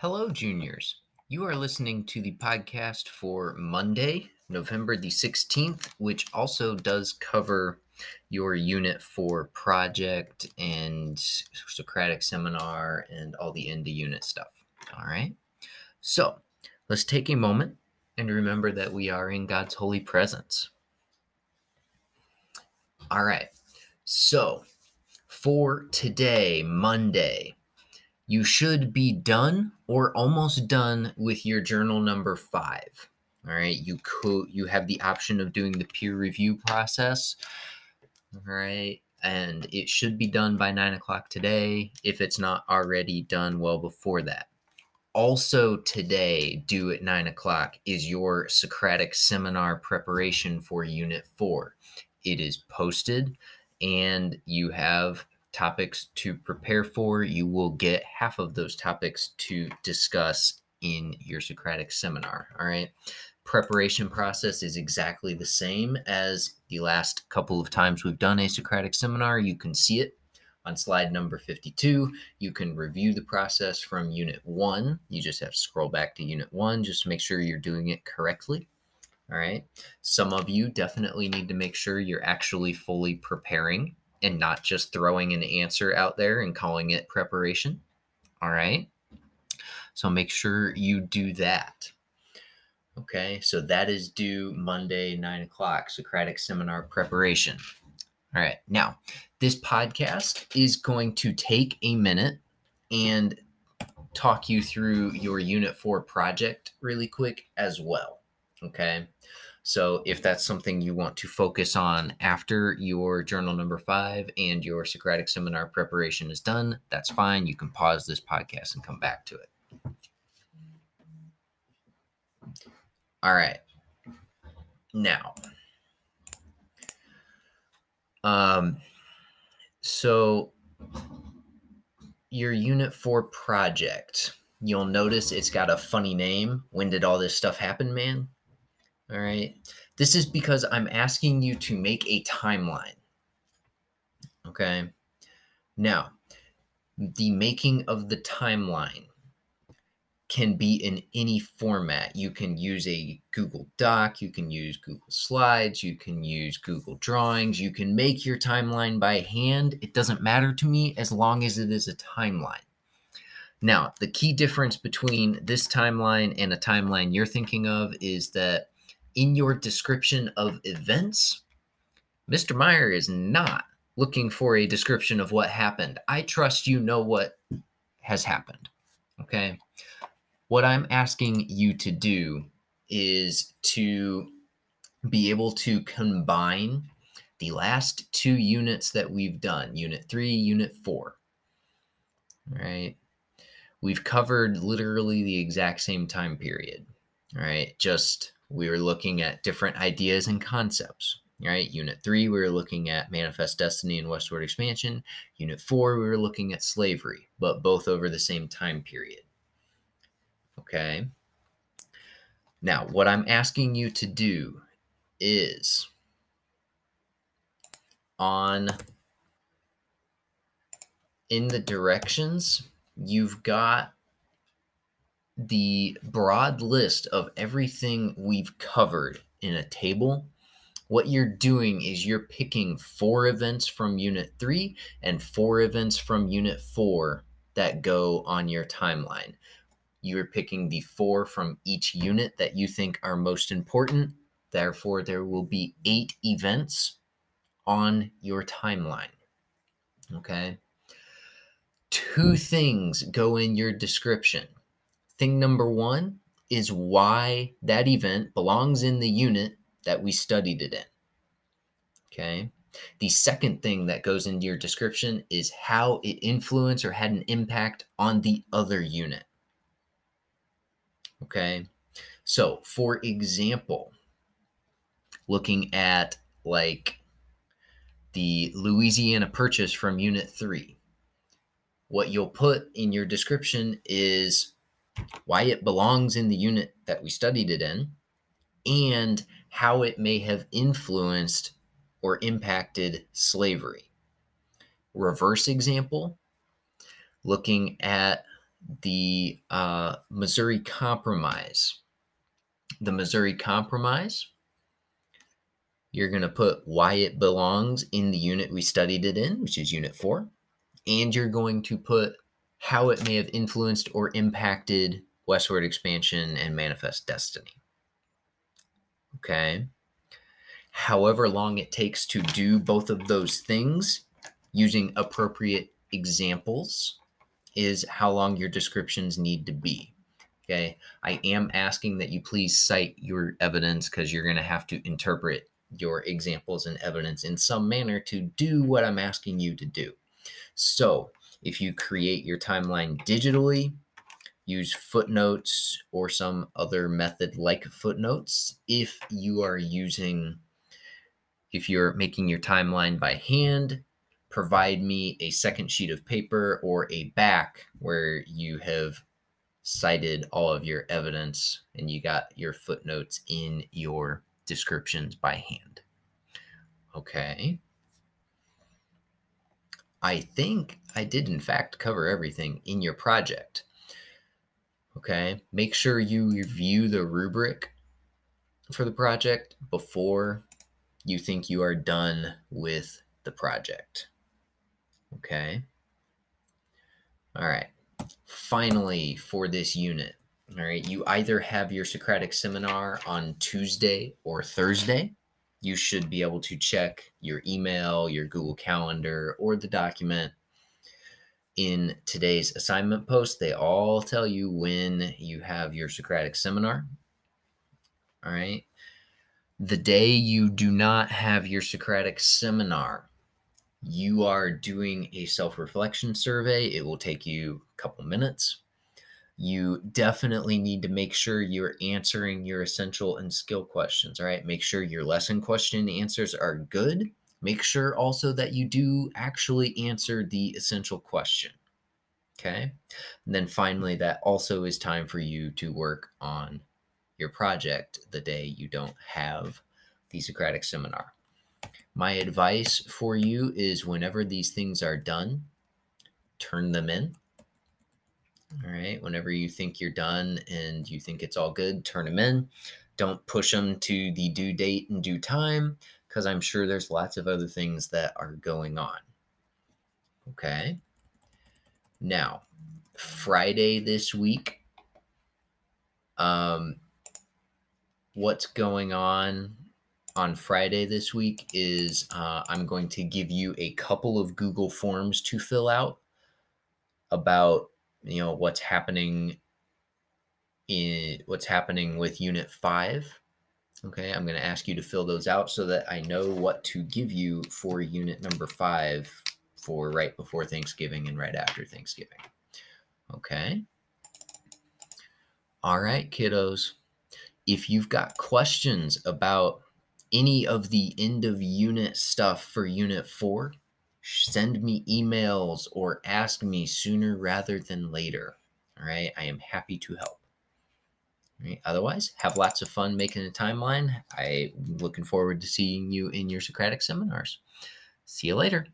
Hello, juniors. You are listening to the podcast for Monday, November the 16th, which also does cover your Unit 4 project and Socratic seminar and all the end of unit stuff. All right. So let's take a moment and remember that we are in God's holy presence. All right. So for today, Monday, you should be done or almost done with your journal number five. All right, you could you have the option of doing the peer review process. All right, and it should be done by nine o'clock today if it's not already done well before that. Also, today, due at nine o'clock, is your Socratic seminar preparation for Unit 4. It is posted, and you have topics to prepare for. You will get half of those topics to discuss in your Socratic seminar. All right. Preparation process is exactly the same as the last couple of times we've done a Socratic seminar. You can see it on slide number 52. You can review the process from unit one. You just have to scroll back to unit one just to make sure you're doing it correctly. All right. Some of you definitely need to make sure you're actually fully preparing and not just throwing an answer out there and calling it preparation. All right. So make sure you do that. Okay. So that is due Monday, nine o'clock, Socratic seminar preparation. All right. Now, this podcast is going to take a minute and talk you through your Unit 4 project really quick as well. Okay. So if that's something you want to focus on after your journal number five and your Socratic seminar preparation is done, that's fine. You can pause this podcast and come back to it. All right. Now, um, so your unit four project, you'll notice it's got a funny name. When did all this stuff happen, man? All right. This is because I'm asking you to make a timeline. Okay. Now, the making of the timeline can be in any format. You can use a Google Doc, you can use Google Slides, you can use Google Drawings, you can make your timeline by hand. It doesn't matter to me as long as it is a timeline. Now, the key difference between this timeline and a timeline you're thinking of is that in your description of events, Mr. Meyer is not looking for a description of what happened. I trust you know what has happened. Okay. What I'm asking you to do is to be able to combine the last two units that we've done unit three, unit four. Right. We've covered literally the exact same time period. All right. Just we were looking at different ideas and concepts. Right, Unit three, we were looking at manifest destiny and westward expansion. Unit four, we were looking at slavery, but both over the same time period. Okay. Now, what I'm asking you to do is on in the directions, you've got the broad list of everything we've covered in a table, what you're doing is you're picking four events from Unit 3 and four events from Unit 4 that go on your timeline. You're picking the four from each unit that you think are most important. Therefore, there will be eight events on your timeline. Okay. Two things go in your description Thing number one is why that event belongs in the unit that we studied it in. Okay. The second thing that goes into your description is how it influenced or had an impact on the other unit. Okay. So, for example, looking at like the Louisiana purchase from Unit 3, what you'll put in your description is why it belongs in the unit that we studied it in, and how it may have influenced or impacted slavery. Reverse example, looking at the uh, Missouri Compromise. The Missouri Compromise, you're going to put why it belongs in the unit we studied it in, which is Unit 4. And you're going to put how it may have influenced or impacted westward expansion and manifest destiny. Okay. However long it takes to do both of those things using appropriate examples is how long your descriptions need to be. Okay. I am asking that you please cite your evidence because you're going to have to interpret your examples and evidence in some manner to do what I'm asking you to do. So if you create your timeline digitally, use footnotes or some other method like footnotes. If you are using, if you're making your timeline by hand, provide me a second sheet of paper or a back where you have cited all of your evidence and you got your footnotes in your descriptions by hand. Okay. I think I did, in fact, cover everything in your project. Okay. Make sure you review the rubric for the project before you think you are done with the project. Okay. All right. Finally, for this unit, all right, you either have your Socratic seminar on Tuesday or Thursday. You should be able to check your email, your Google Calendar, or the document in today's assignment post. They all tell you when you have your Socratic seminar. All right. The day you do not have your Socratic seminar, you are doing a self reflection survey. It will take you a couple minutes. You definitely need to make sure you're answering your essential and skill questions. All right. Make sure your lesson question answers are good. Make sure also that you do actually answer the essential question. Okay. And then finally, that also is time for you to work on your project the day you don't have the Socratic seminar. My advice for you is whenever these things are done, turn them in. All right. Whenever you think you're done and you think it's all good, turn them in. Don't push them to the due date and due time because I'm sure there's lots of other things that are going on. Okay. Now, Friday this week, um, what's going on on Friday this week is uh, I'm going to give you a couple of Google Forms to fill out about you know what's happening in what's happening with Unit Five. Okay, I'm going to ask you to fill those out so that I know what to give you for Unit Number Five for right before Thanksgiving and right after Thanksgiving. Okay. All right, kiddos. If you've got questions about any of the end of unit stuff for unit four, send me emails or ask me sooner rather than later. All right. I am happy to help. Right. Otherwise, have lots of fun making a timeline. I'm looking forward to seeing you in your Socratic seminars. See you later.